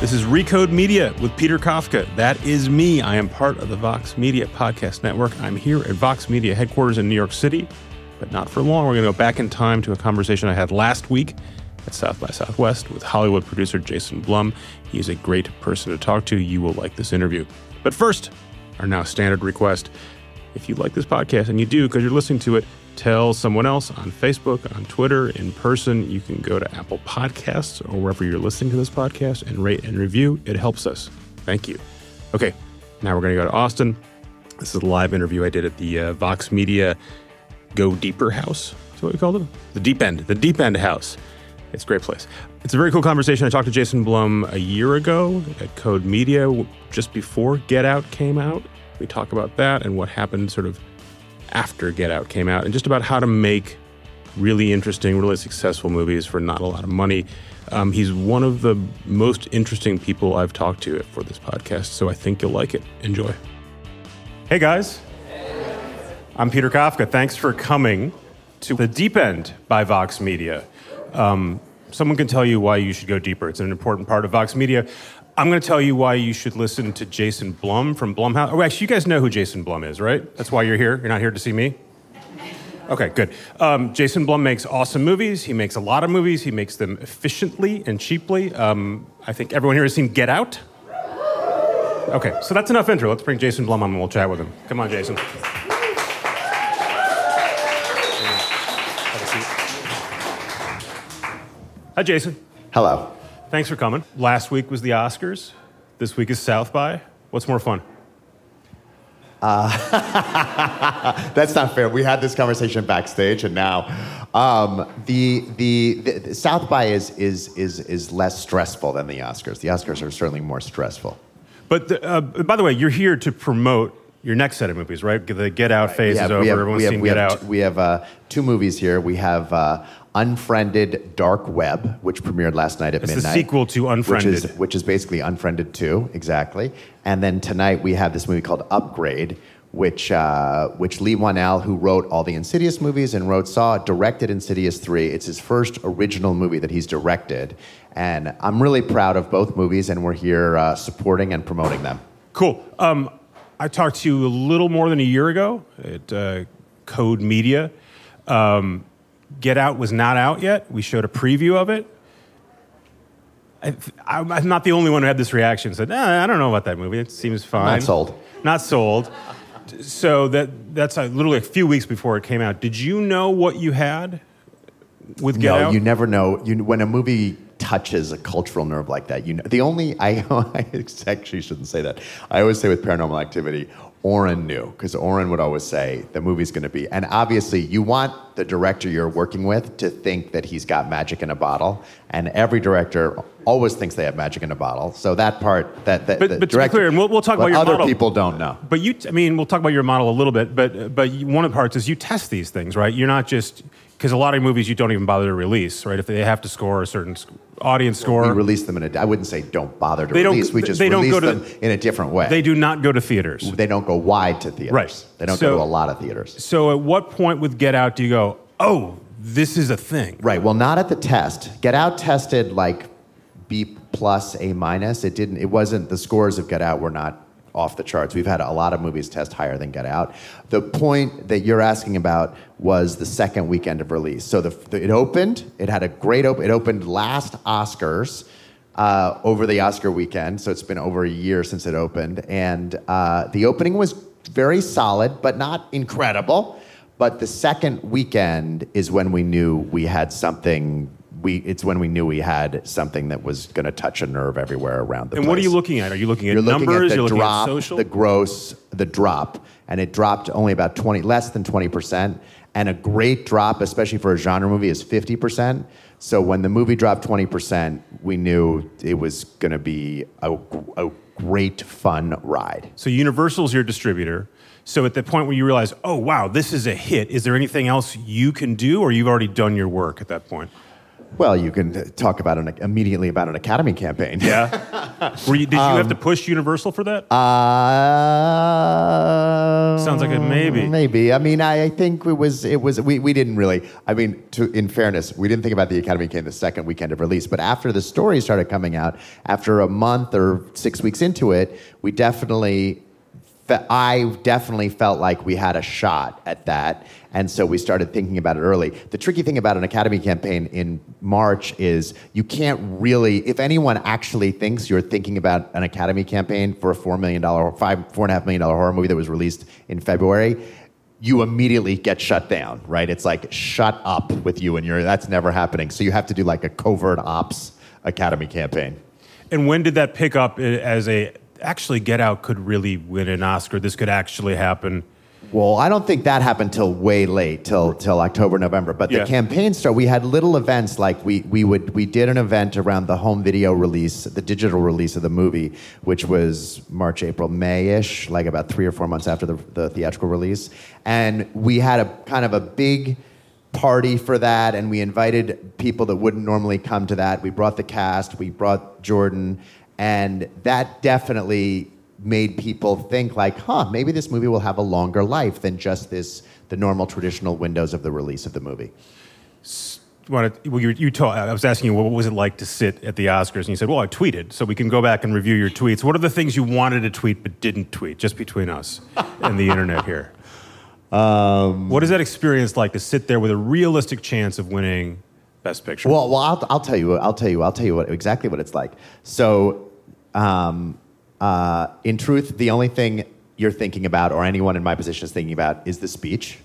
This is Recode Media with Peter Kafka. That is me. I am part of the Vox Media Podcast Network. I'm here at Vox Media headquarters in New York City, but not for long. We're going to go back in time to a conversation I had last week at South by Southwest with Hollywood producer Jason Blum. He is a great person to talk to. You will like this interview. But first, our now standard request. If you like this podcast, and you do because you're listening to it, tell someone else on Facebook, on Twitter, in person. You can go to Apple Podcasts or wherever you're listening to this podcast and rate and review. It helps us. Thank you. Okay, now we're going to go to Austin. This is a live interview I did at the uh, Vox Media Go Deeper House. That's what we called it? The Deep End, the Deep End House. It's a great place. It's a very cool conversation. I talked to Jason Blum a year ago at Code Media, just before Get Out came out. We talk about that and what happened sort of after Get Out came out, and just about how to make really interesting, really successful movies for not a lot of money. Um, he's one of the most interesting people I've talked to for this podcast, so I think you'll like it. Enjoy. Hey guys, I'm Peter Kafka. Thanks for coming to The Deep End by Vox Media. Um, someone can tell you why you should go deeper. It's an important part of Vox Media. I'm going to tell you why you should listen to Jason Blum from Blumhouse. Oh, actually, you guys know who Jason Blum is, right? That's why you're here. You're not here to see me. Okay, good. Um, Jason Blum makes awesome movies. He makes a lot of movies. He makes them efficiently and cheaply. Um, I think everyone here has seen Get Out. Okay, so that's enough intro. Let's bring Jason Blum on and we'll chat with him. Come on, Jason. Hi, Jason. Hello. Thanks for coming. Last week was the Oscars. This week is South by. What's more fun? That's not fair. We had this conversation backstage, and now um, the, the the South by is is is is less stressful than the Oscars. The Oscars are certainly more stressful. But the, uh, by the way, you're here to promote your next set of movies, right? The Get Out phase is over. have- Everyone's have- seen Get have Out. t- We have uh, two movies here. We have uh, Unfriended Dark Web, which premiered last night at It's the midnight. sequel to Unfriended. Which is, which is basically Unfriended 2, exactly. And then tonight we have this movie called Upgrade, which, uh, which Leigh Whannell, who wrote all the Insidious movies and wrote Saw, directed Insidious 3. It's his first original movie that he's directed. And I'm really proud of both movies, and we're here uh, supporting and promoting them. Cool. Um, I talked to you a little more than a year ago at uh, Code Media. Um, Get Out was not out yet. We showed a preview of it. I, I'm I'm not the only one who had this reaction. Said, eh, I don't know about that movie. It seems fine. Not sold. Not sold. So that that's uh, literally a few weeks before it came out. Did you know what you had with Get Out? no, Out? you never know. You, when a movie touches a cultural nerve like that, you know. The only I, I actually shouldn't say that. I always say with Paranormal Activity, Oren knew because Oren would always say the movie's going to be. And obviously, you want the director you're working with to think that he's got magic in a bottle, and every director always thinks they have magic in a bottle. So that part, that, that But- the but to be clear, and we'll- we'll talk about your other model. people don't know. But you, I mean, we'll talk about your model a little bit, but but one of the parts is you test these things, right? You're not just because a lot of movies you don't even bother to release, right? If they have to score a certain audience score, We release them in a. I wouldn't say don't bother to They don't- release. We just they don't release go to- them in a different way. they do not go to theaters. they don't go wide to theaters. Right. They don't So- go to a lot of theaters. So at what point with Get Out do you go, oh, this is a thing? Right. Well, not at the test. Get Out tested like B plus, A minus. It didn't. It wasn't. The scores of Get Out were not off the charts. We've had a lot of movies test higher than Get Out. The point that you're asking about was the second weekend of release. So the, the it opened. It had a great open. It opened last Oscars. Uh, over the Oscar weekend, so it's been over a year since it opened, and uh, the opening was very solid, but not incredible. But the second weekend is when we knew we had something. We it's when we knew we had something that was going to touch a nerve everywhere around the And place. what are you looking at? Are you looking at You're looking numbers? at the You're looking drop, at social? the gross, the drop, and it dropped only about twenty, less than twenty percent. And a great drop, especially for a genre movie, is fifty percent. So when the movie dropped twenty percent, we knew it was going to be a, a great fun ride. so Universal's your distributor. So at the point where you realize, oh wow, this is a hit, is there anything else you can do, or you've already done your work at that point? Well, you can talk about an immediately about an Academy campaign. Yeah. Were you, did you have to push Universal for that? Uh, Sounds like a maybe. Maybe. I mean, I, I think it was. It was. We, we didn't really. I mean, to, in fairness, we didn't think about the Academy campaign the second weekend of release. But after the story started coming out, after a month or six weeks into it, we definitely. I definitely felt like we had a shot at that. And so we started thinking about it early. The tricky thing about an Academy campaign in March is you can't really, if anyone actually thinks you're thinking about an Academy campaign for a $4 million, five, $4.5 million horror movie that was released in February, you immediately get shut down, right? It's like, shut up with you and your, that's never happening. So you have to do like a covert ops Academy campaign. and when did that pick up as a actually Get Out could really win an Oscar? This could actually happen. Well, I don't think that happened till way late, till till October, November. But the Yeah. campaign started. We had little events like we we would we did an event around the home video release, the digital release of the movie, which was March, April, May ish, like about three or four months after the, the theatrical release, and we had a kind of a big party for that and we invited people that wouldn't normally come to that we brought the cast we brought jordan and that definitely made people think like huh maybe this movie will have a longer life than just this the normal traditional windows of the release of the movie well, you, you told, I was asking you what was it like to sit at the Oscars, and you said, "Well, I tweeted." So we can go back and review your tweets. What are the things you wanted to tweet but didn't tweet, just between us and the internet here? Um, what is that experience like to sit there with a realistic chance of winning Best Picture? Well, well, I'll, I'll tell you. I'll tell you. I'll tell you what exactly what it's like. So, um, uh, in truth, the only thing you're thinking about, or anyone in my position is thinking about, is the speech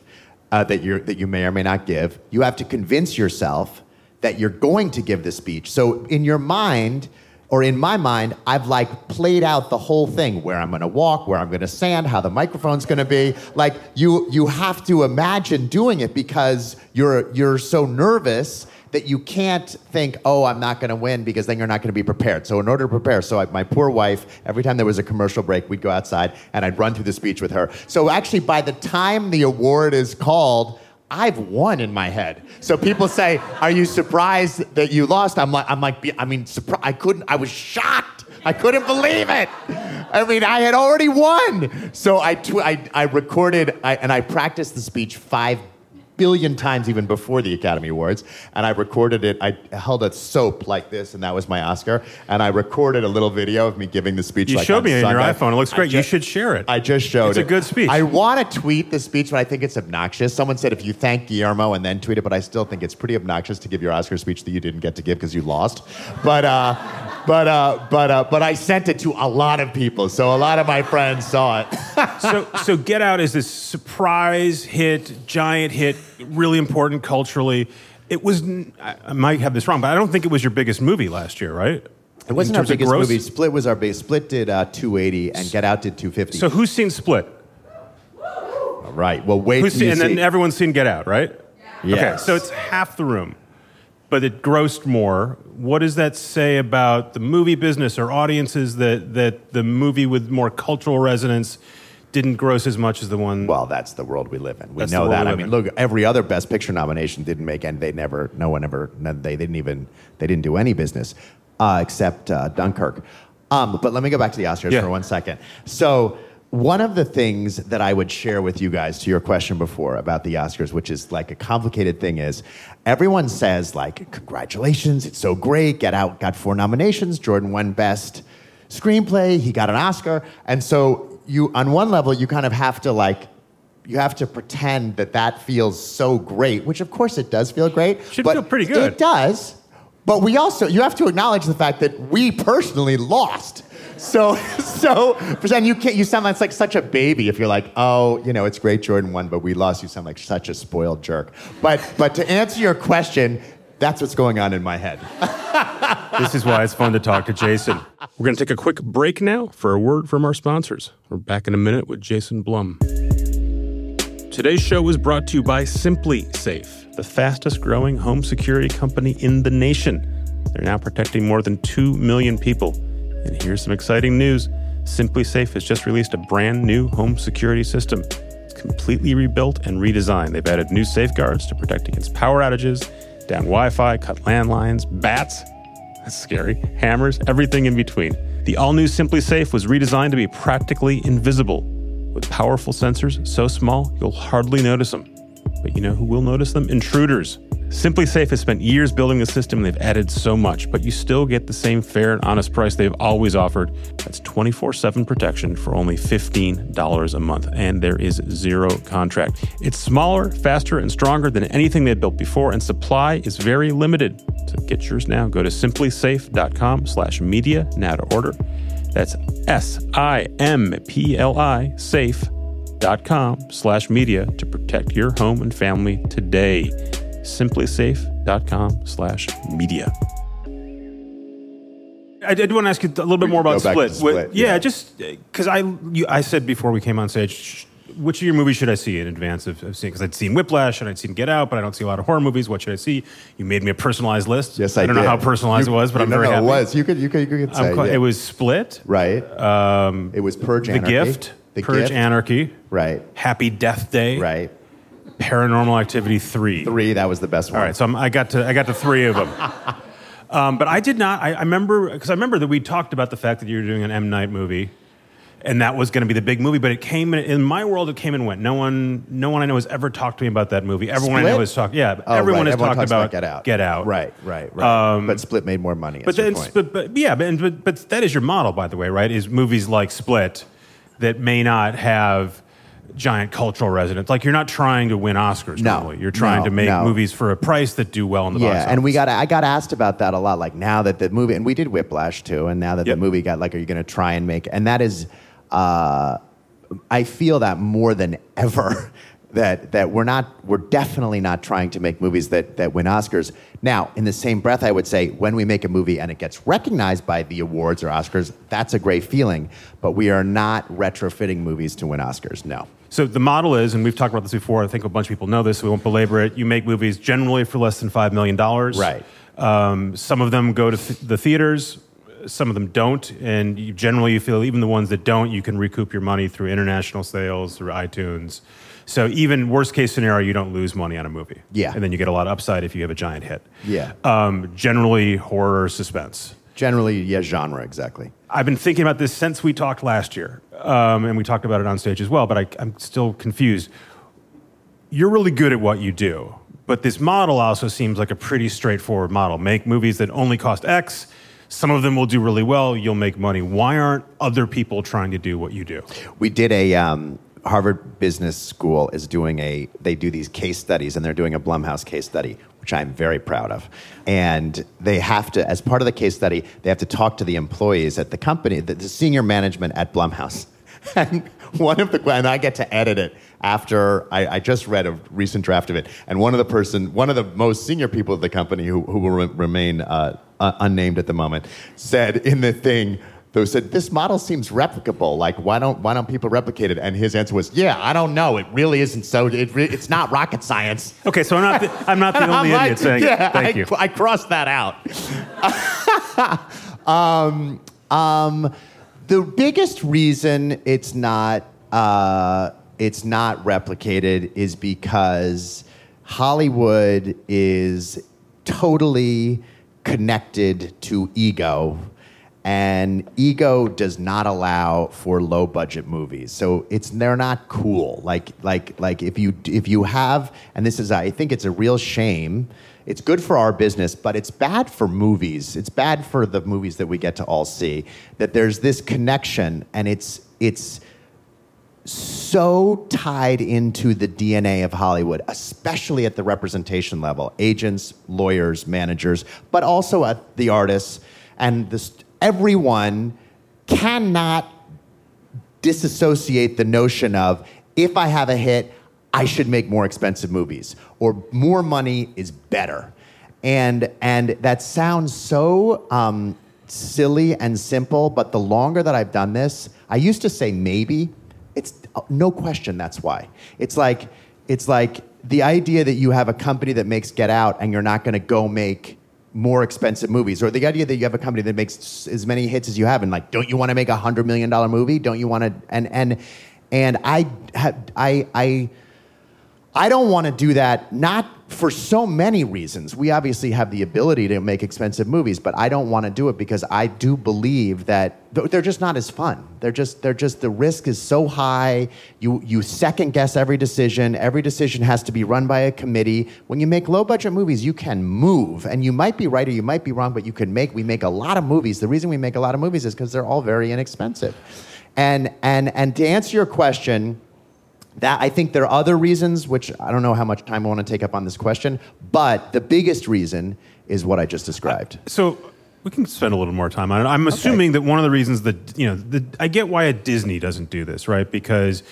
uh, that you that you may or may not give. You have to convince yourself that you're going to give the speech. So, in your mind. Or in my mind, I've like played out the whole thing where I'm gonna walk, where I'm gonna stand, how the microphone's gonna be. Like you, you have to imagine doing it because you're you're so nervous that you can't think, oh, I'm not going to win because then you're not going to be prepared. So in order to prepare, so I, my poor wife, every time there was a commercial break, we'd go outside and I'd run through the speech with her. So actually, by the time the award is called, I've won in my head. So people say, "Are you surprised that you lost?" I'm like, I'm like, I mean, surpri- I couldn't. I was shocked. I couldn't believe it. I mean, I had already won. So I, tw- I, I recorded I, and I practiced the speech five billion times even before the Academy Awards. And I recorded it. I held a soap like this, and that was my Oscar. And I recorded a little video of me giving the speech. You like showed me on your iPhone. It looks great. ju- you should share it. I just showed it. It's a good speech. I want to tweet the speech, but I think it's obnoxious. Someone said if you thank Guillermo and then tweet it, but I still think it's pretty obnoxious to give your Oscar speech that you didn't get to give because you lost. But uh, but uh, but uh, but I sent it to a lot of people, so a lot of my friends saw it. so, so Get Out is this surprise hit, giant hit, really important culturally. It was, I might have this wrong, but I don't think it was your biggest movie last year, right? It wasn't our biggest movie. Split was our biggest. Split did uh, 280, and Get Out did 250. So who's seen Split? right. Well, wait Who's seen, and then everyone's seen Get Out, right? Okay, Yes. so it's half the room, but it grossed more. What does that say about the movie business or audiences that, that the movie with more cultural resonance didn't gross as much as the one? Well, that's the world we live in. We That's the know world that. we I live mean, in. look, every other Best Picture nomination didn't make, and they never, no one ever, no, they didn't even, they didn't do any business uh, except uh, Dunkirk. Um, but let me go back to the Oscars Yeah. for one second. So, one of the things that I would share with you guys to your question before about the Oscars, which is like a complicated thing, is everyone says like, "Congratulations, it's so great! Get Out got four nominations. Jordan won Best Screenplay. He got an Oscar." And so you, on one level, you kind of have to like you have to pretend that that feels so great, which of course it does feel great. Should feel pretty good. It does. But we also you have to acknowledge the fact that we personally lost. So so pretend you can't you sound like, like such a baby if you're like, oh, you know, it's great Jordan won, but we lost. You sound like such a spoiled jerk. But but to answer your question, that's what's going on in my head. This is why it's fun to talk to Jason. We're going to take a quick break now for a word from our sponsors. We're back in a minute with Jason Blum. Today's show was brought to you by SimpliSafe, the fastest growing home security company in the nation. They're now protecting more than 2 million people. And here's some exciting news SimpliSafe has just released a brand new home security system. It's completely rebuilt and redesigned. They've added new safeguards to protect against power outages, down Wi Fi, cut landlines, bats. that's scary, hammers, everything in between. The all new SimpliSafe was redesigned to be practically invisible with powerful sensors so small you'll hardly notice them. But you know who will notice them? Intruders. SimpliSafe has spent years building the system and they've added so much, but you still get the same fair and honest price they've always offered. That's 24 7 protection for only $15 a month, and there is zero contract. It's smaller, faster, and stronger than anything they've built before, and supply is very limited. So get yours now. Go to simplisafe.com slash media now to order. That's S I M P L I safe.com slash media to protect your home and family today simplisafe.com slash media. I did want to ask you a little bit more about Split. Split, What- yeah, yeah. just because I you, I said before we came on stage, which of your movies should I see in advance of, of seeing? Because I'd seen Whiplash and I'd seen Get Out, but I don't see a lot of horror movies. What should I see? You made me a personalized list. Yes, I, don't did. know how personalized You- it was, but I'm no, very no, happy. It was. You could, you could, you could say I'm yeah. It was Split, right. um, it was Purge The Anarchy. Gift, The Purge Gift. Anarchy, Right. Happy Death Day, Right. Paranormal Activity Three. Three. That was the best one. All right, so I'm, I got to I got to three of them. Um, but I did not. I, I remember because I remember that we talked about the fact that you were doing an M Night movie, and that was going to be the big movie. But it came in, in my world. It came and went. No one, no one I know has ever talked to me about that movie. Everyone I Split? know has talked. Yeah, Oh, everyone right. has Everyone talked talks about, Get Out. Get Out. Right. Right. Right. Um, but Split made more money. But then, but, but yeah, but, but but that is your model, by the way, right? Is movies like Split that may not have giant cultural resonance. Like you're not trying to win Oscars. No, normally. you're trying no, to make no. movies for a price that do well in the box yeah, office. and we got I got asked about that a lot. Like now that the movie, and we did Whiplash too, and now that Yep. the movie got like, are you going to try and make? And that is, uh, I feel that more than ever. That, that we're not we're definitely not trying to make movies that, that win Oscars. Now, in the same breath, I would say when we make a movie and it gets recognized by the awards or Oscars, that's a great feeling. But we are not retrofitting movies to win Oscars. No. So the model is, and we've talked about this before. I think a bunch of people know this. So we won't belabor it. You make movies generally for less than five million dollars. Right. Um, some of them go to th- the theaters. Some of them don't, and you, generally you feel even the ones that don't, you can recoup your money through international sales, through iTunes. So even worst case scenario, you don't lose money on a movie. Yeah. And then you get a lot of upside if you have a giant hit. Yeah. Um, generally horror suspense. Generally, yeah, genre exactly. I've been thinking about this since we talked last year, um, and we talked about it on stage as well. But I, I'm still confused. You're really good at what you do, but this model also seems like a pretty straightforward model. Make movies that only cost X. Some of them will do really well. You'll make money. Why aren't other people trying to do what you do? We did a um, Harvard Business School is doing a they do these case studies and they're doing a Blumhouse case study, which I'm very proud of. And they have to, as part of the case study, they have to talk to the employees at the company, the, the senior management at Blumhouse. And one of the and I get to edit it after I, I just read a recent draft of it. And one of the person, one of the most senior people at the company who, who will re- remain uh, uh, unnamed at the moment, said in the thing they said this model seems replicable. Like, why don't why don't people replicate it? And his answer was, Yeah, I don't know. It really isn't so. It re- it's not rocket science. Okay, so I'm not the, I'm not the only like, idiot saying yeah, it. Thank I, you. I crossed that out. um, um, the biggest reason it's not uh, it's not replicated is because Hollywood is totally connected to ego and ego does not allow for low budget movies. So it's they're not cool. Like like like if you if you have and this is i think it's a real shame. It's good for our business but it's bad for movies. It's bad for the movies that we get to all see that there's this connection and it's it's so tied into the DNA of Hollywood, especially at the representation level agents, lawyers, managers, but also at the artists. And this, everyone cannot disassociate the notion of if I have a hit, I should make more expensive movies or more money is better. And, and that sounds so um, silly and simple, but the longer that I've done this, I used to say maybe. It's no question that's why. It's like, it's like the idea that you have a company that makes Get Out and you're not going to go make more expensive movies, or the idea that you have a company that makes as many hits as you have, and like, don't you want to make a hundred million dollar movie? Don't you want to? And and and I had I I I don't want to do that, not for so many reasons. We obviously have the ability to make expensive movies, but I don't want to do it because I do believe that they're just not as fun. They're just, they're just, the risk is so high. You, you second guess every decision. Every decision has to be run by a committee. When you make low budget movies, you can move. And you might be right or you might be wrong, but you can make, we make a lot of movies. The reason we make a lot of movies is because they're all very inexpensive. And, and, and to answer your question, that I think there are other reasons, which I don't know how much time I want to take up on this question, but the biggest reason is what I just described. Uh, so we can spend a little more time on it. I'm assuming okay. that one of the reasons that you know, the, I get why a Disney doesn't do this, right? Because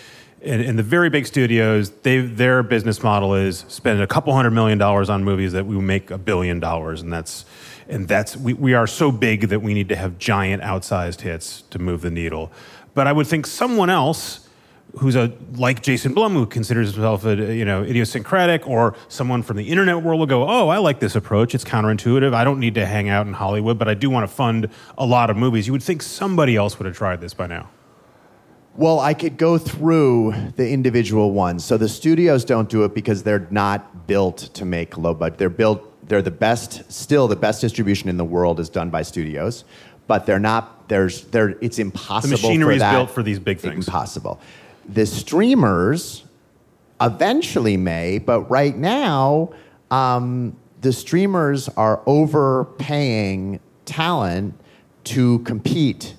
in, in, the very big studios, they their business model is spend a couple hundred million dollars on movies that we make a billion dollars, and that's and that's we, we are so big that we need to have giant outsized hits to move the needle. But I would think someone else who's a like Jason Blum, who considers himself a you know idiosyncratic, or someone from the internet world will go, "Oh, I like this approach. It's counterintuitive. I don't need to hang out in Hollywood, but I do want to fund a lot of movies." You would think somebody else would have tried this by now. Well, I could go through the individual ones. So the studios don't do it because they're not built to make low budget. They're built. They're the best. Still, the best distribution in the world is done by studios, but they're not. There's. There. It's impossible. The machinery is built for these big things. Impossible. The streamers eventually may, but right now, um, the streamers are overpaying talent to compete.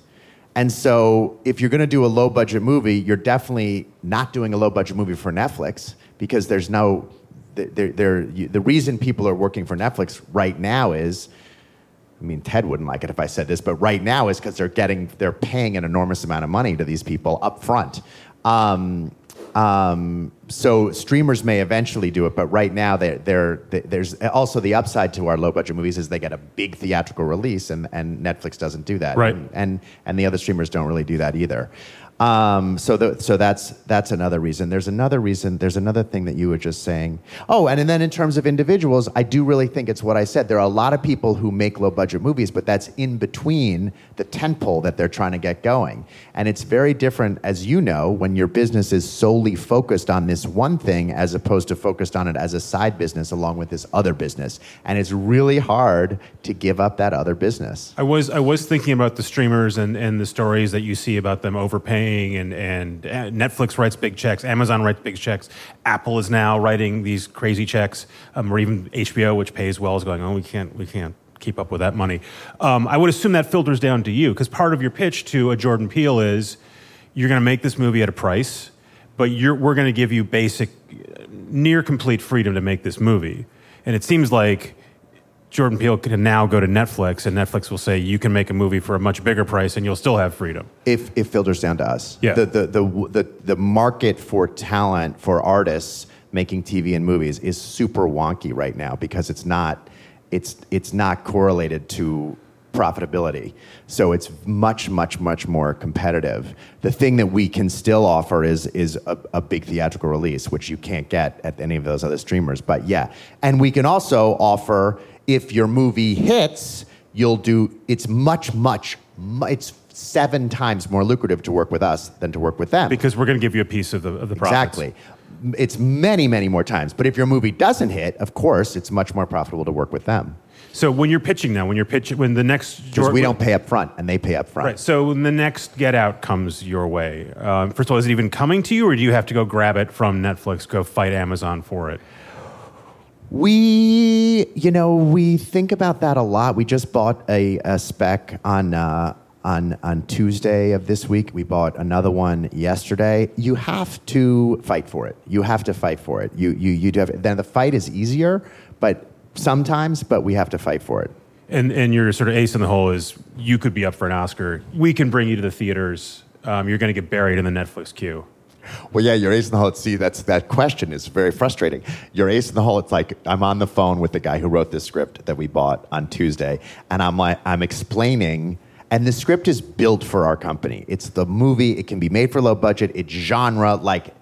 And so, if you're going to do a low budget movie, you're definitely not doing a low budget movie for Netflix because there's no. They're, they're, the reason people are working for Netflix right now is I mean, Ted wouldn't like it if I said this, but right now is because they're getting, they're paying an enormous amount of money to these people up front. Um, um, so streamers may eventually do it, but right now they're, they're, there's also the upside to our low budget movies is they get a big theatrical release, and, and Netflix doesn't do that, right? And, and, and the other streamers don't really do that either. Um, so, the, so that's that's another reason. There's another reason. There's another thing that you were just saying. Oh, and, and then in terms of individuals, I do really think it's what I said. There are a lot of people who make low budget movies, but that's in between the tentpole that they're trying to get going. And it's very different, as you know, when your business is solely focused on this one thing as opposed to focused on it as a side business along with this other business. And it's really hard to give up that other business. I was I was thinking about the streamers and, and the stories that you see about them overpaying and, and uh, Netflix writes big checks, Amazon writes big checks, Apple is now writing these crazy checks, um, or even HBO, which pays well, is going, oh, we can't, we can't keep up with that money. Um, I would assume that filters down to you, because part of your pitch to a Jordan Peele is you're going to make this movie at a price, but we're going to give you basic, near complete freedom to make this movie. And it seems like Jordan Peele can now go to Netflix, and Netflix will say you can make a movie for a much bigger price, and you'll still have freedom. If it filters down to us, yeah. The the the the, the market for talent for artists making TV and movies is super wonky right now because it's not it's it's not correlated to profitability. So it's much, much, much more competitive. The thing that we can still offer is is a, a, big theatrical release, which you can't get at any of those other streamers. But yeah, and we can also offer if your movie hits, you'll do, it's much, much, it's seven times more lucrative to work with us than to work with them. Because we're going to give you a piece of the, of the profits. Exactly. It's many, many more times. But if your movie doesn't hit, of course, it's much more profitable to work with them. So when you're pitching now, when you're pitching, when the next because we don't pay up front and they pay up front. Right. So when the next Get Out comes your way, um, first of all, is it even coming to you, or do you have to go grab it from Netflix, go fight Amazon for it? We, you know, we think about that a lot. We just bought a, a spec on uh, on on Tuesday of this week. We bought another one yesterday. You have to fight for it. You have to fight for it. You you you do have. Then the fight is easier, but sometimes, but we have to fight for it. And and your sort of ace in the hole is you could be up for an Oscar. We can bring you to the theaters. Um, you're going to get buried in the Netflix queue. Well, yeah, your ace in the hole. See, that's that question is very frustrating. Your ace in the hole. It's like I'm on the phone with the guy who wrote this script that we bought on Tuesday, and I'm like, I'm explaining. And the script is built for our company. It's the movie. It can be made for low budget. It's genre. Like,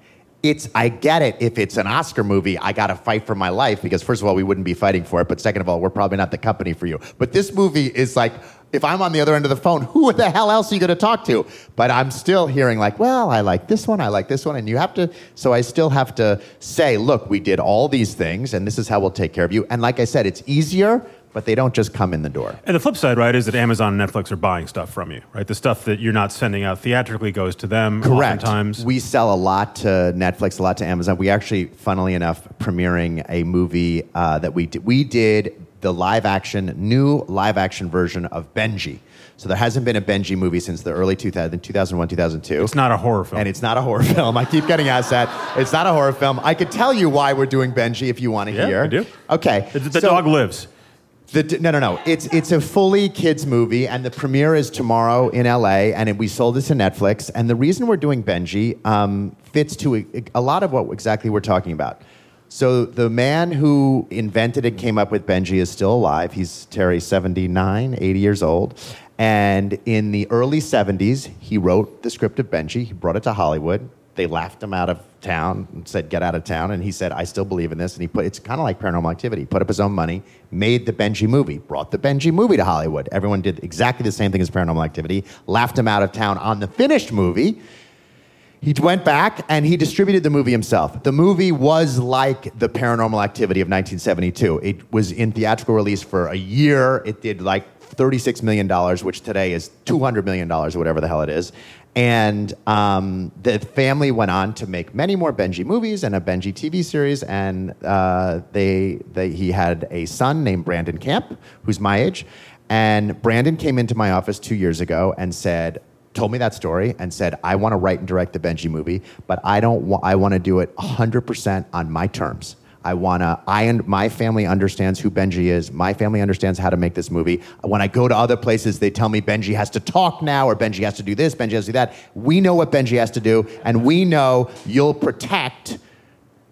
it's. I get it. If it's an Oscar movie, I got to fight for my life because first of all, we wouldn't be fighting for it. But second of all, we're probably not the company for you. But this movie is like if I'm on the other end of the phone, who the hell else are you going to talk to? But I'm still hearing like, well, I like this one, I like this one, and you have to. So I still have to say, look, we did all these things, and this is how we'll take care of you. And like I said, it's easier. But they don't just come in the door. And the flip side, right, is that Amazon and Netflix are buying stuff from you, right? The stuff that you're not sending out theatrically goes to them. Correct. Oftentimes. We sell a lot to Netflix, a lot to Amazon. We actually, funnily enough, premiering a movie uh, that we did. We did the live action, new live action version of Benji. So there hasn't been a Benji movie since the early 2000, 2001, 2002. It's not a horror film. And it's not a horror film. I keep getting asked that. It's not a horror film. I could tell you why we're doing Benji if you want to yeah, hear. I do. Okay. The, the so, dog lives. The, no, no, no. It's it's a fully kids movie, and the premiere is tomorrow in LA, and it, we sold it to Netflix. And the reason we're doing Benji um, fits to a, a lot of what exactly we're talking about. So the man who invented and came up with Benji is still alive. He's Terry, 79, 80 years old. And in the early 70s, he wrote the script of Benji. He brought it to Hollywood. They laughed him out of town and said, "Get out of town." And he said, "I still believe in this." And he put it's kind of like Paranormal Activity. Put up his own money, made the Benji movie, brought the Benji movie to Hollywood. Everyone did exactly the same thing as Paranormal Activity. Laughed him out of town on the finished movie. He went back and he distributed the movie himself. The movie was like the Paranormal Activity of 1972. It was in theatrical release for a year. It did like $36 million, which today is $200 million, or whatever the hell it is. And um, the family went on to make many more Benji movies and a Benji TV series. And uh, they, they, he had a son named Brandon Camp, who's my age. And Brandon came into my office two years ago and said, told me that story and said, I want to write and direct the Benji movie, but I don't want, I want to do it 100% on my terms. I wanna. I and my family understands who Benji is. My family understands how to make this movie. When I go to other places, they tell me Benji has to talk now, or Benji has to do this, Benji has to do that. We know what Benji has to do, and we know you'll protect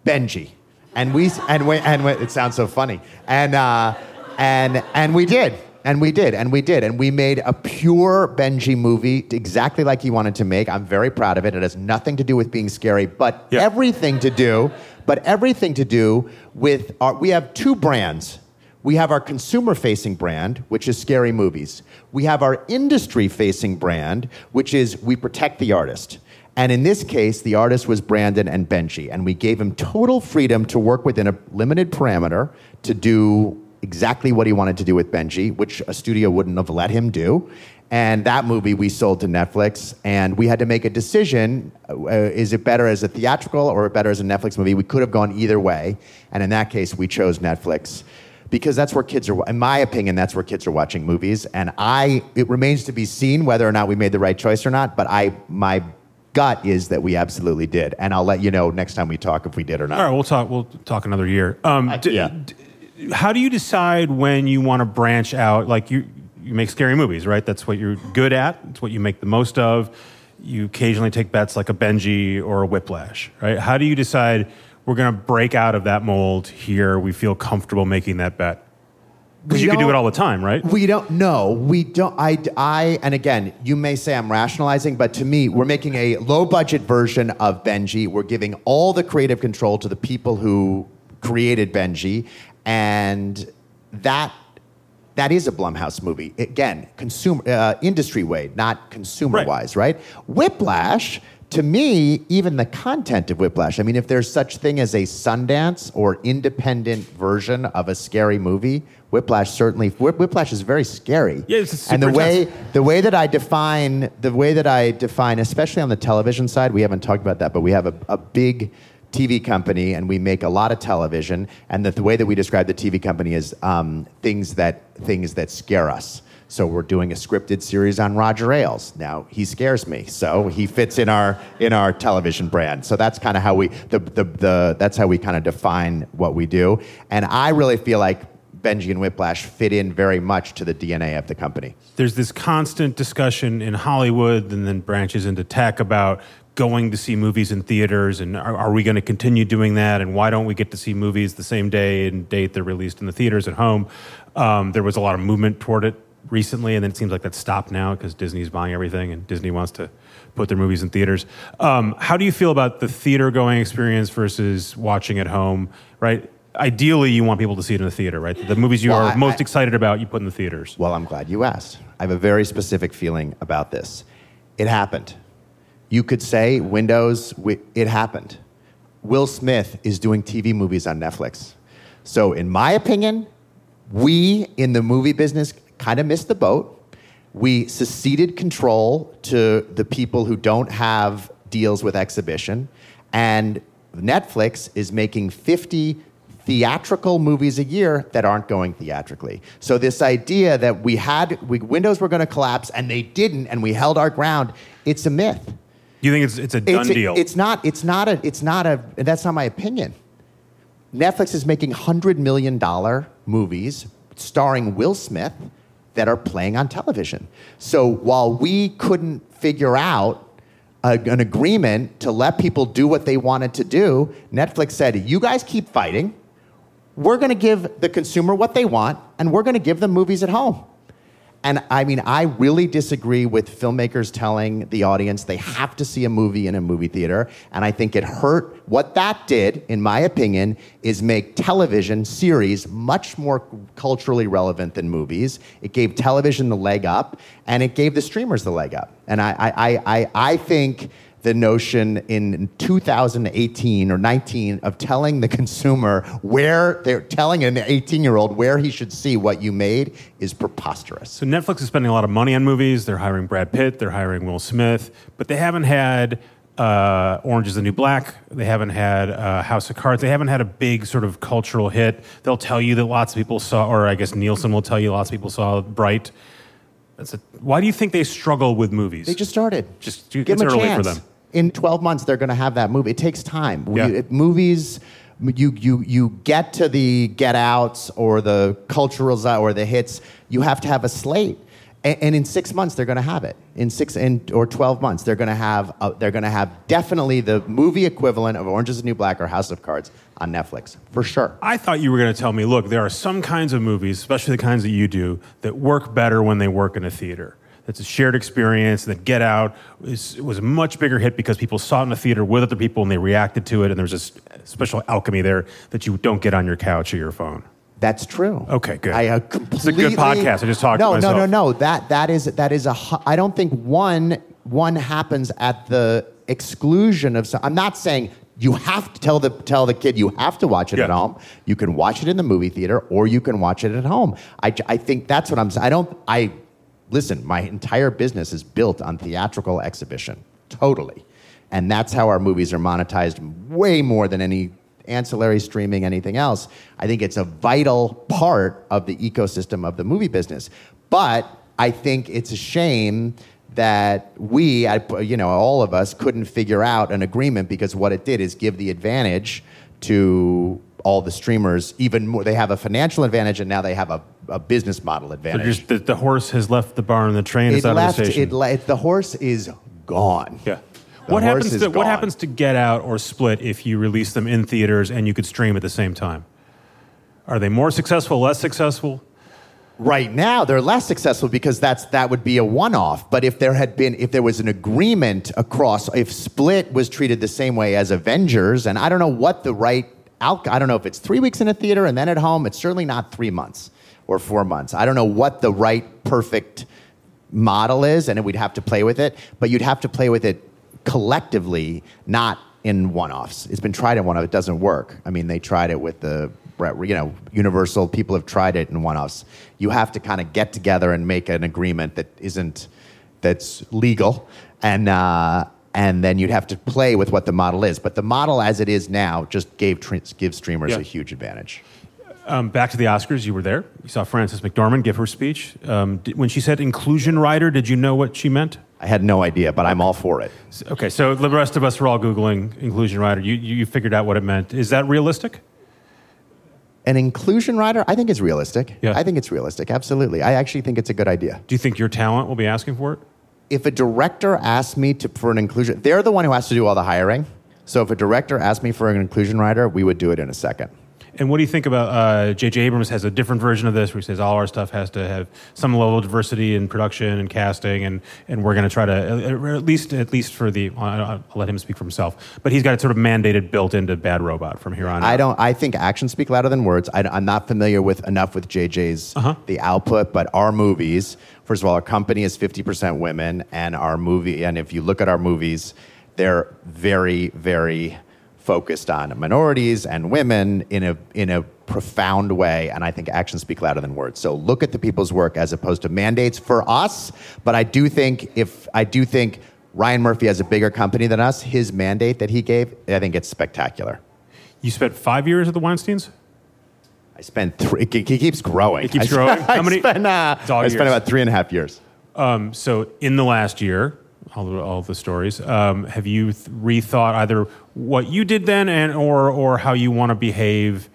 Benji. And we and we, and we, it sounds so funny. And uh, and and we did. And we did, and we did, and we made a pure Benji movie exactly like he wanted to make. I'm very proud of it. It has nothing to do with being scary, but Yeah. everything to do, but everything to do with our. We have two brands. We have our consumer facing brand, which is scary movies. We have our industry facing brand, which is we protect the artist. And in this case, the artist was Brandon and Benji, and we gave him total freedom to work within a limited parameter to do exactly what he wanted to do with Benji, which a studio wouldn't have let him do. And that movie we sold to Netflix, and we had to make a decision: uh, is it better as a theatrical or better as a Netflix movie? We could have gone either way, and in that case, we chose Netflix because that's where kids are. In my opinion, that's where kids are watching movies. And I, it remains to be seen whether or not we made the right choice or not. But I, my gut is that we absolutely did, and I'll let you know next time we talk if we did or not. All right, we'll talk. We'll talk another year. Um, d- yeah. d- how do you decide when you want to branch out? Like you, you make scary movies, right? That's what you're good at. It's what you make the most of. You occasionally take bets like a Benji or a Whiplash, right? How do you decide we're going to break out of that mold here? We feel comfortable making that bet because you can do it all the time, right? We don't know. We don't. I, I, and again, you may say I'm rationalizing, but to me, we're making a low budget version of Benji. We're giving all the creative control to the people who created Benji, and that that is a Blumhouse movie. Again, consumer uh, industry way, not consumer wise, right? Whiplash. To me, even the content of Whiplash. I mean, if there's such thing as a Sundance or independent version of a scary movie, Whiplash certainly. Whiplash is very scary. Yeah, it's and the way intense. the way that I define the way that I define, especially on the television side, we haven't talked about that, but we have a, a big TV company and we make a lot of television. And the, the way that we describe the TV company is um, things that things that scare us. So we're doing a scripted series on Roger Ailes. Now he scares me, so he fits in our in our television brand. So that's kind of how we the, the, the that's how we kind of define what we do. And I really feel like Benji and Whiplash fit in very much to the DNA of the company. there's this constant discussion in Hollywood and then branches into tech about going to see movies in theaters and are, are we going to continue doing that and why don't we get to see movies the same day and date they're released in the theaters at home um, there was a lot of movement toward it recently and then it seems like that's stopped now because disney's buying everything and disney wants to put their movies in theaters um, how do you feel about the theater going experience versus watching at home right ideally you want people to see it in the theater, right? The movies you Well, are I- most I- excited about, you put in the theaters. Well, I'm glad you asked. I have a very specific feeling about this. It happened. You could say Windows, wi- it happened. Will Smith is doing TV movies on Netflix. So, in my opinion, we in the movie business kind of missed the boat. We seceded control to the people who don't have deals with exhibition. And Netflix is making 50 theatrical movies a year that aren't going theatrically. So this idea that we had we, Windows were going to collapse and they didn't, and we held our ground, it's a myth. You think it's, it's a done it's, deal? It's not. It's not a. It's not a. That's not my opinion. Netflix is making hundred million dollar movies starring Will Smith that are playing on television. So while we couldn't figure out a, an agreement to let people do what they wanted to do, Netflix said, "You guys keep fighting. We're going to give the consumer what they want, and we're going to give them movies at home." And I mean, I really disagree with filmmakers telling the audience they have to see a movie in a movie theater. And I think it hurt. What that did, in my opinion, is make television series much more culturally relevant than movies. It gave television the leg up, and it gave the streamers the leg up. And I, I, I, I, I think the notion in 2018 or 19 of telling the consumer where they're telling an 18 year old where he should see what you made is preposterous. So Netflix is spending a lot of money on movies. They're hiring Brad Pitt. They're hiring Will Smith, but they haven't had uh, Orange Is the New Black. They haven't had uh, House of Cards. They haven't had a big sort of cultural hit. They'll tell you that lots of people saw, or I guess Nielsen will tell you lots of people saw Bright. That's a, why do you think they struggle with movies? They just started. Just- give it's them a early chance. for them. In 12 months, they're going to have that movie. It takes time. Yeah. You- it- movies, you, you, you get to the get outs or the cultural zi- or the hits, you have to have a slate. And, and in six months, they're going to have it. In six in, or 12 months, they're going to have uh, they're going to have definitely the movie equivalent of Orange Is the New Black or House of Cards on Netflix for sure. I thought you were going to tell me, look, there are some kinds of movies, especially the kinds that you do, that work better when they work in a theater. That's a shared experience. That Get Out is, was a much bigger hit because people saw it in the theater with other people and they reacted to it, and there's this special alchemy there that you don't get on your couch or your phone. That's true. Okay, good. I uh, It's a good podcast. I just talked no. No, no, no. That that is that is a. I don't think one one happens at the exclusion of. some I'm not saying you have to tell the tell the kid you have to watch it at home. You can watch it in the movie theater or you can watch it at home. I, I think that's what I'm. saying. I don't. I listen. My entire business is built on theatrical exhibition. Totally, and that's how our movies are monetized way more than any ancillary streaming, anything else. I think it's a vital part of the ecosystem of the movie business. But I think it's a shame that we, you know, all of us couldn't figure out an agreement because what it did is give the advantage to all the streamers even more. They have a financial advantage and now they have a, a business model So advantage. just the, the horse has left the barn and the train is out left, of the station. it le- the horse is gone. yeah. The What happens, to, what happens to Get Out or Split if you release them in theaters and you could stream at the same time? Are they more successful, less successful? Right now, they're less successful because that's that would be a one-off. But if there had been, if there was an agreement across, if Split was treated the same way as Avengers, and I don't know what the right, I don't know if it's three weeks in a theater and then at home. It's certainly not three months or four months. I don't know what the right perfect model is, and we'd have to play with it. But you'd have to play with it collectively, not in one-offs. It's been tried in one-off. It doesn't work. I mean, they tried it with the you know Universal. People have tried it in one-offs. You have to kind of get together and make an agreement that isn't that's legal, and uh, and then you'd have to play with what the model is. But the model as it is now just gave tr- gives streamers Yeah. a huge advantage. Um, back to the Oscars, you were there. You saw Frances McDormand give her speech. Um, did, when she said inclusion rider, did you know what she meant? I had no idea, but I'm all for it. S- Okay, so the rest of us were all Googling inclusion rider. You, you you figured out what it meant. Is that realistic? An inclusion rider, I think it's realistic. Yeah. I think it's realistic. Absolutely. I actually think it's a good idea. Do you think your talent will be asking for it? If a director asks me to, for an inclusion, they're the one who has to do all the hiring. So if a director asked me for an inclusion rider, we would do it in a second. And what do you think about uh, J.J. Abrams has a different version of this where he says all our stuff has to have some level of diversity in production and casting, and, and we're going to try to uh, at least at least for the I'll, let him speak for himself, but he's got it sort of mandated built into Bad Robot from here on. I out. don't. I think actions speak louder than words. I, am not familiar with enough with JJ's the output, but our movies. First of all, our company is 50% women, and our movie. And if you look at our movies, they're very, very focused on minorities and women in a in a profound way. And I think actions speak louder than words. So look at the people's work as opposed to mandates for us. But I do think if I do think Ryan Murphy has a bigger company than us, his mandate that he gave, I think it's spectacular. You spent five years at the Weinstein's. I spent three. He keeps growing. It keeps I, growing? I How many- Spent, uh, I spent about three and a half years. Um, so in the last year, all the, all the stories, um, have you th- rethought either what you did then and or or how you want to behave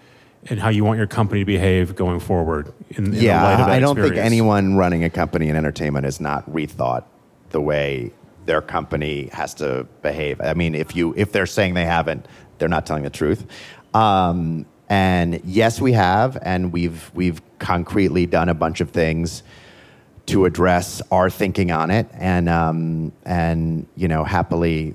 and how you want your company to behave going forward in, in the light of yeah, I don't think anyone running a company in entertainment has not rethought the way their company has to behave. I mean, if you if they're saying they haven't, they're not telling the truth. Um, and yes, we have, and we've we've concretely done a bunch of things to address our thinking on it, and um, and you know, happily,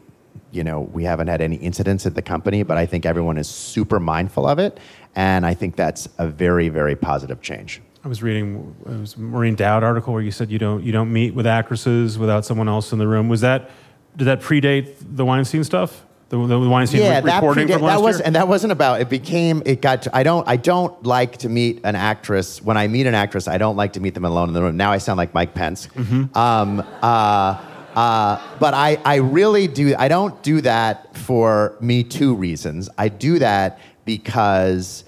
you know, we haven't had any incidents at the company, but I think everyone is super mindful of it, and I think that's a very very positive change. I was reading it was a Maureen Dowd article where you said you don't you don't meet with actresses without someone else in the room. Was that did that predate the Weinstein stuff? The, the Weinstein yeah, re- that, reporting predate- from last that was, year? and that wasn't about. It became. It got. To, I don't. I don't like to meet an actress. When I meet an actress, I don't like to meet them alone in the room. Now I sound like Mike Pence. Mm-hmm. Um, uh, uh, but I, I really do. I don't do that for me two reasons. I do that because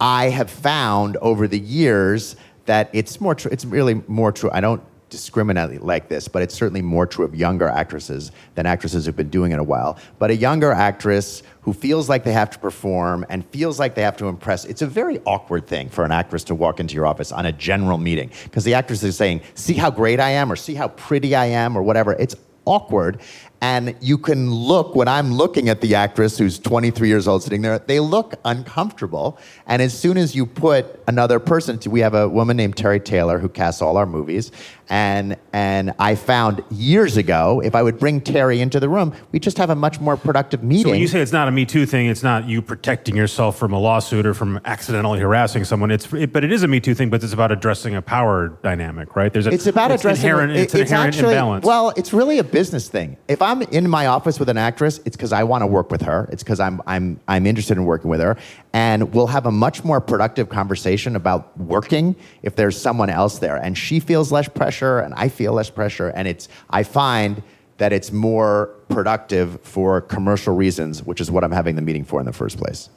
I have found over the years that it's more true. It's really more true. I don't discriminate like this, but it's certainly more true of younger actresses than actresses who've been doing it a while. But a younger actress who feels like they have to perform and feels like they have to impress, it's a very awkward thing for an actress to walk into your office on a general meeting because the actress is saying, "See how great I am," or "See how pretty I am," or whatever. It's awkward. And you can look, when I'm looking at the actress who's 23 years old sitting there, they look uncomfortable. And as soon as you put another person, to, we have a woman named Terry Taylor who casts all our movies. And, and I found years ago, if I would bring Terry into the room, we just have a much more productive meeting. So when you say it's not a Me Too thing, it's not you protecting yourself from a lawsuit or from accidentally harassing someone. It's it, but it is a Me Too thing, but it's about addressing a power dynamic, right? There's a, It's about addressing inherent, it- it's an inherent actually, imbalance. Well, it's really a business thing. If I'm in my office with an actress, it's because I want to work with her. It's because I'm I'm I'm interested in working with her, and we'll have a much more productive conversation about working if there's someone else there, and she feels less pressure, and I feel less pressure, and it's I find that it's more productive for commercial reasons, which is what I'm having the meeting for in the first place.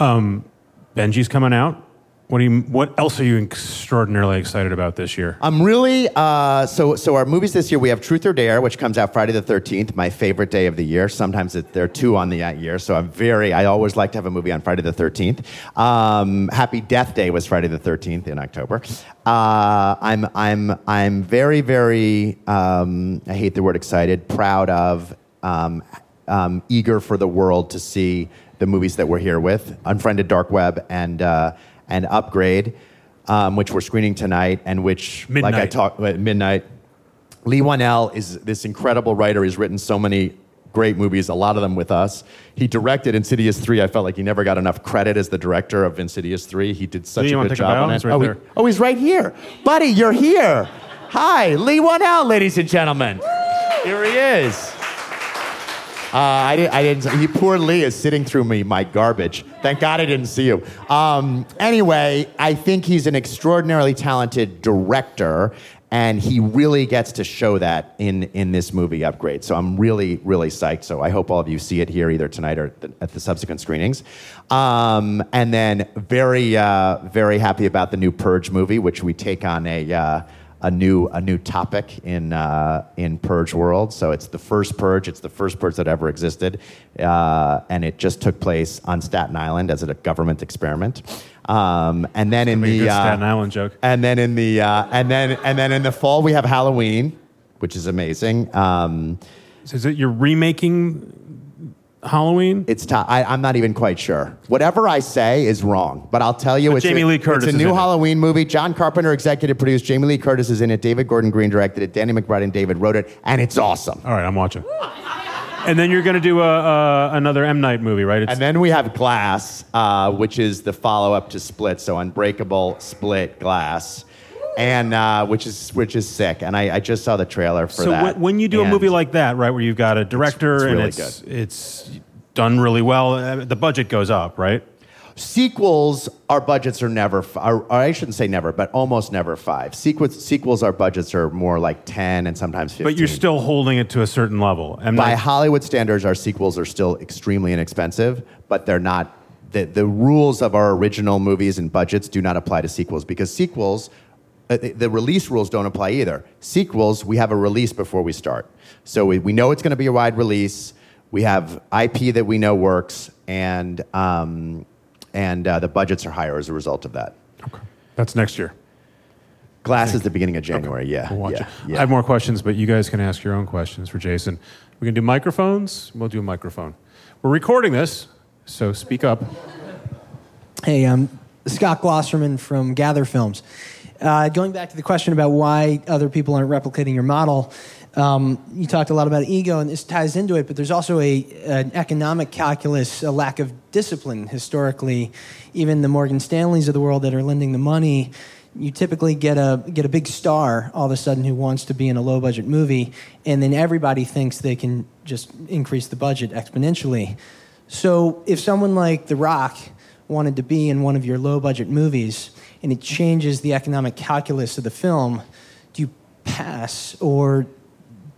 Um, Benji's coming out. What do you? What else are you extraordinarily excited about this year? I'm really uh, so so. Our movies this year we have Truth or Dare, which comes out Friday the 13th, my favorite day of the year. Sometimes it, there are two on the uh, year, so I'm very. I always like to have a movie on Friday the 13th. Um, Happy Death Day was Friday the 13th in October. Uh, I'm I'm I'm very very. Um, I hate the word excited. Proud of. Um, um, eager for the world to see the movies that we're here with, Unfriended Dark Web and uh, and Upgrade, um, which we're screening tonight, and which, like I talked at midnight, Leigh Whannell is this incredible writer. He's written so many great movies, a lot of them with us. He directed Insidious 3. I felt like he never got enough credit as the director of Insidious 3. He did such Lee, a good job on it. Right oh, he- oh, he's right here. Buddy, you're here. Hi, Leigh Whannell, ladies and gentlemen. Here he is. Uh, I, didn't, I didn't. He, poor Lee is sitting through me my garbage. Thank God I didn't see you. Um, anyway, I think he's an extraordinarily talented director, and he really gets to show that in in this movie Upgrade. So I'm really really psyched. So I hope all of you see it here either tonight or th- at the subsequent screenings. Um, and then very uh, very happy about the new Purge movie, which we take on a. Uh, a new a new topic in uh, in Purge world. So it's the first Purge. It's the first Purge that ever existed, uh, and it just took place on Staten Island as a government experiment. Um, and then in the uh, Staten Island joke. and then in the uh, and then and then in the fall we have Halloween, which is amazing. Um, So is it you're remaking Halloween? It's. I, I'm not even quite sure. Whatever I say is wrong, but I'll tell you. But it's Jamie a, Lee Curtis It's a new in it. Halloween movie. John Carpenter executive produced. Jamie Lee Curtis is in it. David Gordon Green directed it. Danny McBride and David wrote it, and it's awesome. All right, I'm watching. And then you're going to do a, another M Night movie, right? It's, And then we have Glass, uh, which is the follow-up to Split. So Unbreakable, Split, Glass, and uh, which is which is sick. And I, I just saw the trailer for so that. when, when you do a And movie like that, right, where you've got a director it's and really it's it's done really well, uh, the budget goes up, right? sequels, our budgets are never. f- Or, or I shouldn't say never, but almost never five. Sequels, sequels, our budgets are more like ten and sometimes fifteen. But you're still holding it to a certain level. M by Hollywood standards, our sequels are still extremely inexpensive, but they're not. The, the rules of our original movies and budgets do not apply to sequels because sequels, uh, the the release rules don't apply either. Sequels, we have a release before we start. So we, we know it's going to be a wide release. We have IP that we know works, and, um, and uh, the budgets are higher as a result of that. Okay. That's next year. Glass is the beginning of January, yeah. We'll watch yeah, it. yeah. I have more questions, but you guys can ask your own questions for Jason. We can do microphones. We'll do a microphone. We're recording this, so speak up. Hey, I'm Scott Glosserman from Gather Films. Uh, going back to the question about why other people aren't replicating your model, um, you talked a lot about ego, and this ties into it, but there's also a, an economic calculus, a lack of discipline historically. Even the Morgan Stanleys of the world that are lending the money, you typically get a, get a big star all of a sudden who wants to be in a low budget movie, and then everybody thinks they can just increase the budget exponentially. So if someone like The Rock wanted to be in one of your low budget movies and it changes the economic calculus of the film, do you pass or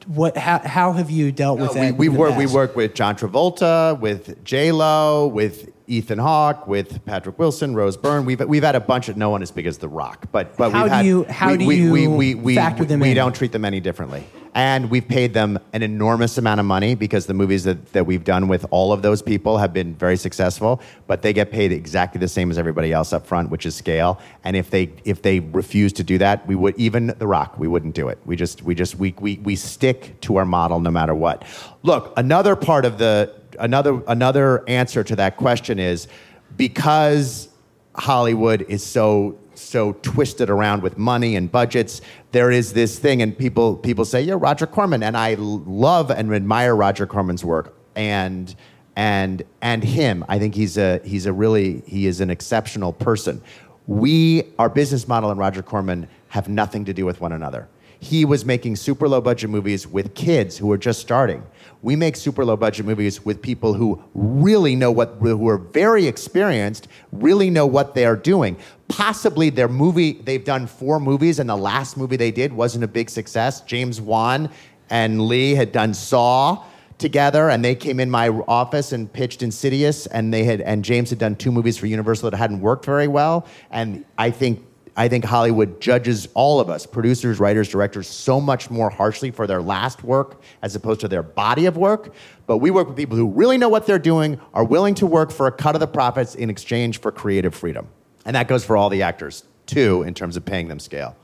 what? How, how have you dealt with that? we, we work we work with John Travolta, with J Lo, with Ethan Hawke, with Patrick Wilson, Rose Byrne. We've we've had a bunch of no one as big as The Rock, but but How we've do had, you- how we, do we, you we, we, we, factor them we in? don't treat them any differently, and we've paid them an enormous amount of money because the movies that, that we've done with all of those people have been very successful. But they get paid exactly the same as everybody else up front, which is scale. And if they if they refuse to do that, we would even The Rock, we wouldn't do it. We just we just we we, we stick to our model no matter what. Look, another part of the another another answer to that question is because Hollywood is so so twisted around with money and budgets. There is this thing, and people people say, "Yeah, Roger Corman," and I love and admire Roger Corman's work, and and and him. I think he's a he's a really he is an exceptional person. We our business model and Roger Corman have nothing to do with one another. He was making super low budget movies with kids who were just starting. We make super low budget movies with people who really know what, who are very experienced, really know what they are doing. Possibly their movie, they've done four movies, and the last movie they did wasn't a big success. James Wan and Lee had done Saw together, and they came in my office and pitched Insidious, and they had, and James had done two movies for Universal that hadn't worked very well. And I think I think Hollywood judges all of us, producers, writers, directors, so much more harshly for their last work as opposed to their body of work. But we work with people who really know what they're doing, are willing to work for a cut of the profits in exchange for creative freedom. And that goes for all the actors, too, in terms of paying them scale.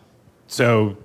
So,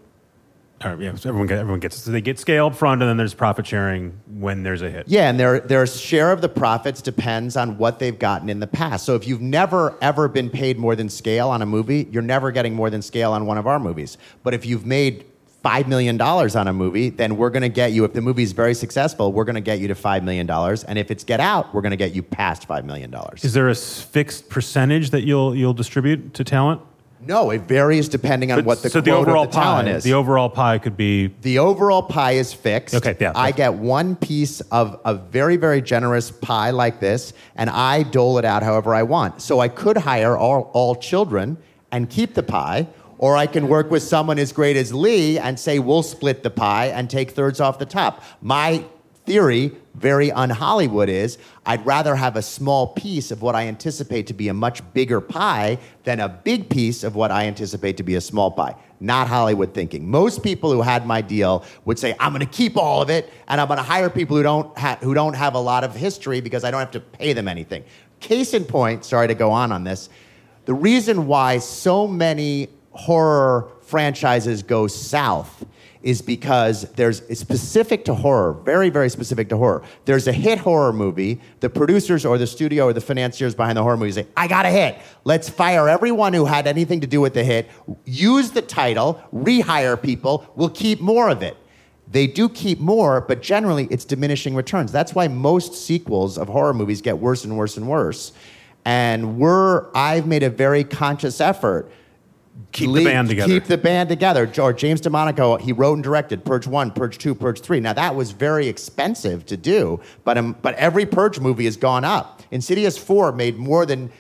all right, yeah, so everyone, get, everyone gets So they get scale up front, and then there's profit sharing when there's a hit. Yeah, and their their share of the profits depends on what they've gotten in the past. So if you've never ever been paid more than scale on a movie, you're never getting more than scale on one of our movies. But if you've made five million dollars on a movie, then we're going to get you. If the movie is very successful, we're going to get you to five million dollars. And if it's Get Out, we're going to get you past five million dollars. Is there a fixed percentage that you'll you'll distribute to talent? No, it varies depending on But- what the so quota the overall of the talent pie, is. The overall pie could be The overall pie is fixed. Okay, yeah. I get one piece of a very, very generous pie like this, and I dole it out however I want. So I could hire all, all children and keep the pie, or I can work with someone as great as Lee and say, we'll split the pie and take thirds off the top. My theory, very un Hollywood, is I'd rather have a small piece of what I anticipate to be a much bigger pie than a big piece of what I anticipate to be a small pie. Not Hollywood thinking. Most people who had my deal would say, I'm going to keep all of it and I'm going to hire people who don't, ha- who don't have a lot of history because I don't have to pay them anything. Case in point, sorry to go on on this, the reason why so many horror franchises go south is because there's it's specific to horror, very, very specific to horror. There's a hit horror movie. The producers or the studio or the financiers behind the horror movie say, I got a hit. Let's fire everyone who had anything to do with the hit, use the title, rehire people, we'll keep more of it. They do keep more, but generally it's diminishing returns. That's why most sequels of horror movies get worse and worse and worse. And we're I've made a very conscious effort Keep the band together. Keep the band together. Or James DeMonaco, he wrote and directed Purge One, Purge Two, Purge Three. Now that was very expensive to do, but um, but every Purge movie has gone up. Insidious Four made more than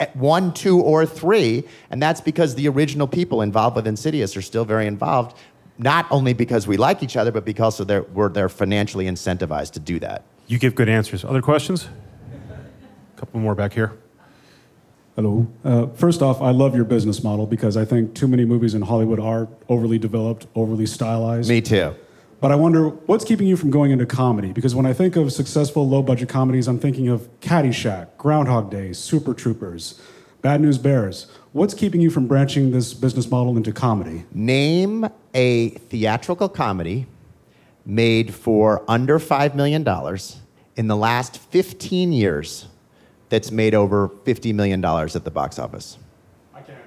eh, one, two, or three, and that's because the original people involved with Insidious are still very involved. Not only because we like each other, but because of their, we're, they're financially incentivized to do that. You give good answers. Other questions? A couple more back here. Hello. Uh, first off, I love your business model because I think too many movies in Hollywood are overly developed, overly stylized. Me too. But I wonder what's keeping you from going into comedy? Because when I think of successful low budget comedies, I'm thinking of Caddyshack, Groundhog Day, Super Troopers, Bad News Bears. What's keeping you from branching this business model into comedy? Name a theatrical comedy made for under $5 million in the last 15 years that's made over $50 million at the box office. I can't.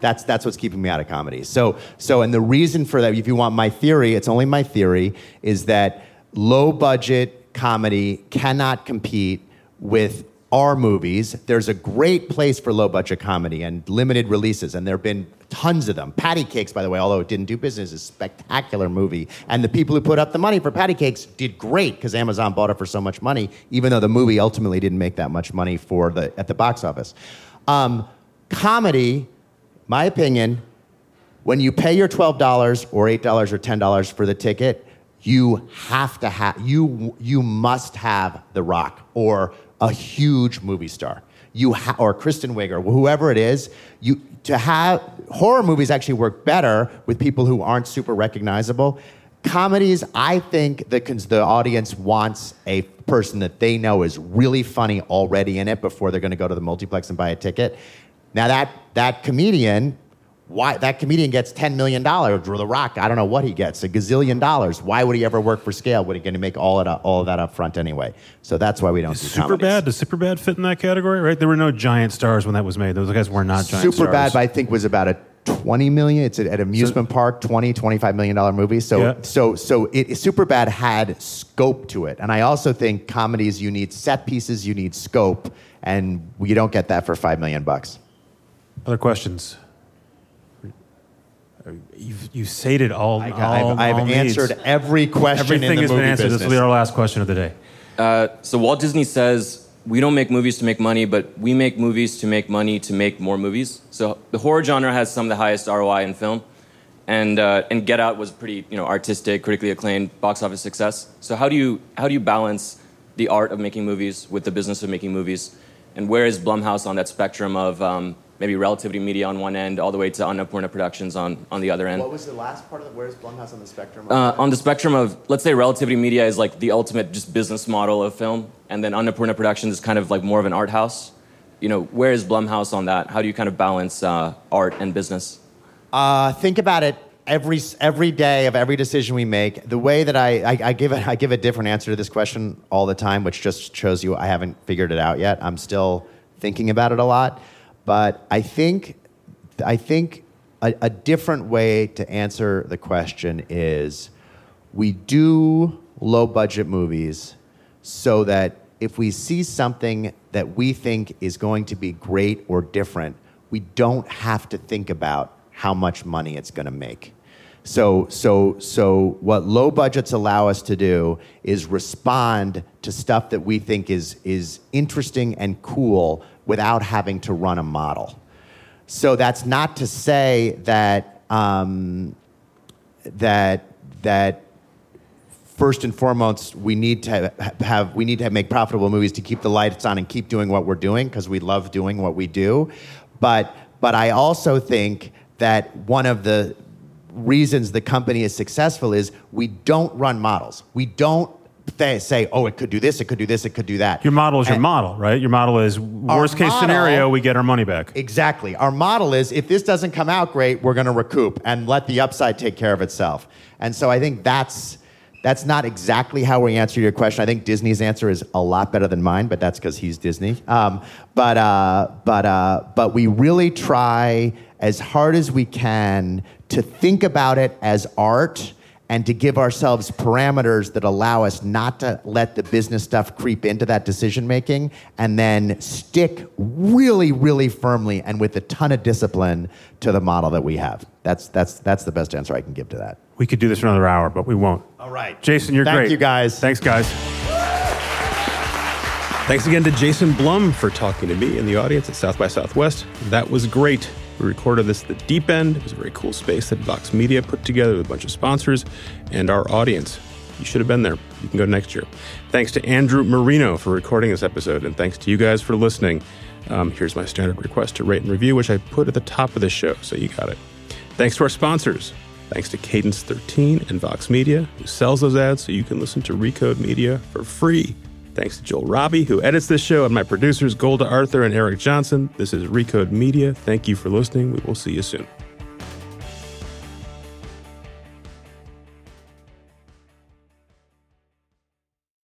That's, that's what's keeping me out of comedy. So, so, and the reason for that, if you want my theory, it's only my theory, is that low budget comedy cannot compete with our movies. There's a great place for low budget comedy and limited releases, and there have been tons of them. Patti Cake$, by the way, although it didn't do business, is a spectacular movie. And the people who put up the money for Patti Cake$ did great because Amazon bought it for so much money, even though the movie ultimately didn't make that much money for the, at the box office. Um, comedy, my opinion, when you pay your $12 or $8 or $10 for the ticket, you have to have, you, you must have The Rock or a huge movie star. You ha- or Kristen Wiig or whoever it is, you to have horror movies actually work better with people who aren't super recognizable. Comedies, I think the the audience wants a person that they know is really funny already in it before they're going to go to the multiplex and buy a ticket. Now that that comedian why that comedian gets $10 million Drew the rock. I don't know what he gets a gazillion dollars. Why would he ever work for scale would he going to make all of, that, all of that up front anyway? So that's why we don't do super bad does Superbad fit in that category right? There were no giant stars when that was made. Those guys were not giant super stars. bad i think was about a 20 million it's at an amusement so, park 20 25 million dollar movie. So yeah. so so it Superbad had scope to it. And i also think comedies you need set pieces you need scope. And you don't get that for 5 million bucks. Other questions You've, you've sated all. I all I've, I've all answered needs. every question. Everything has been answered. Business. This will be our last question of the day. Uh, so Walt Disney says we don't make movies to make money, but we make movies to make money to make more movies. So the horror genre has some of the highest ROI in film, and uh, and Get Out was pretty you know artistic, critically acclaimed, box office success. So how do you how do you balance the art of making movies with the business of making movies, and where is Blumhouse on that spectrum of um, maybe Relativity Media on one end, all the way to Annapurna Productions on, on the other end. What was the last part of the, where's Blumhouse on the spectrum? Uh, on the spectrum of, let's say Relativity Media is like the ultimate just business model of film, and then Annapurna Productions is kind of like more of an art house. You know, where is Blumhouse on that? How do you kind of balance uh, art and business? Uh, think about it every every day of every decision we make. The way that I, I, I give a, I give a different answer to this question all the time, which just shows you I haven't figured it out yet. I'm still thinking about it a lot. But I think, I think a, a different way to answer the question is we do low budget movies so that if we see something that we think is going to be great or different, we don't have to think about how much money it's going to make. So, so, so what low budgets allow us to do is respond to stuff that we think is, is interesting and cool without having to run a model. So that's not to say that, um, that, that first and foremost, we need to have we need to make profitable movies to keep the lights on and keep doing what we're doing because we love doing what we do. But but I also think that one of the reasons the company is successful is we don't run models. We don't they say, oh, it could do this, it could do this, it could do that. Your model is your model, right? Your model is worst case model- scenario, we get our money back. Exactly. Our model is if this doesn't come out great, we're going to recoup and let the upside take care of itself. And so I think that's that's not exactly how we answer your question. I think Disney's answer is a lot better than mine, but that's because he's Disney. Um, but uh, but uh, but we really try as hard as we can to think about it as art and to give ourselves parameters that allow us not to let the business stuff creep into that decision making and then stick really really firmly and with a ton of discipline to the model that we have that's that's that's the best answer i can give to that We could do this for another hour, but we won't. all right Jason, you're great. Thank you, guys. Thanks, guys. Thanks again to Jason Blum for talking to me in the audience at South by Southwest. That was great. We recorded this at the deep end. It was a very cool space that Vox Media put together with a bunch of sponsors and our audience. You should have been there. You can go next year. Thanks to Andrew Marino for recording this episode, and thanks to you guys for listening. Um, here's my standard request to rate and review, which I put at the top of the show, so you got it. Thanks to our sponsors. Thanks to Cadence 13 and Vox Media, who sells those ads so you can listen to Recode Media for free. Thanks to Joel Robbie, who edits this show, and my producers, Golda Arthur and Eric Johnson. This is Recode Media. Thank you for listening. We will see you soon.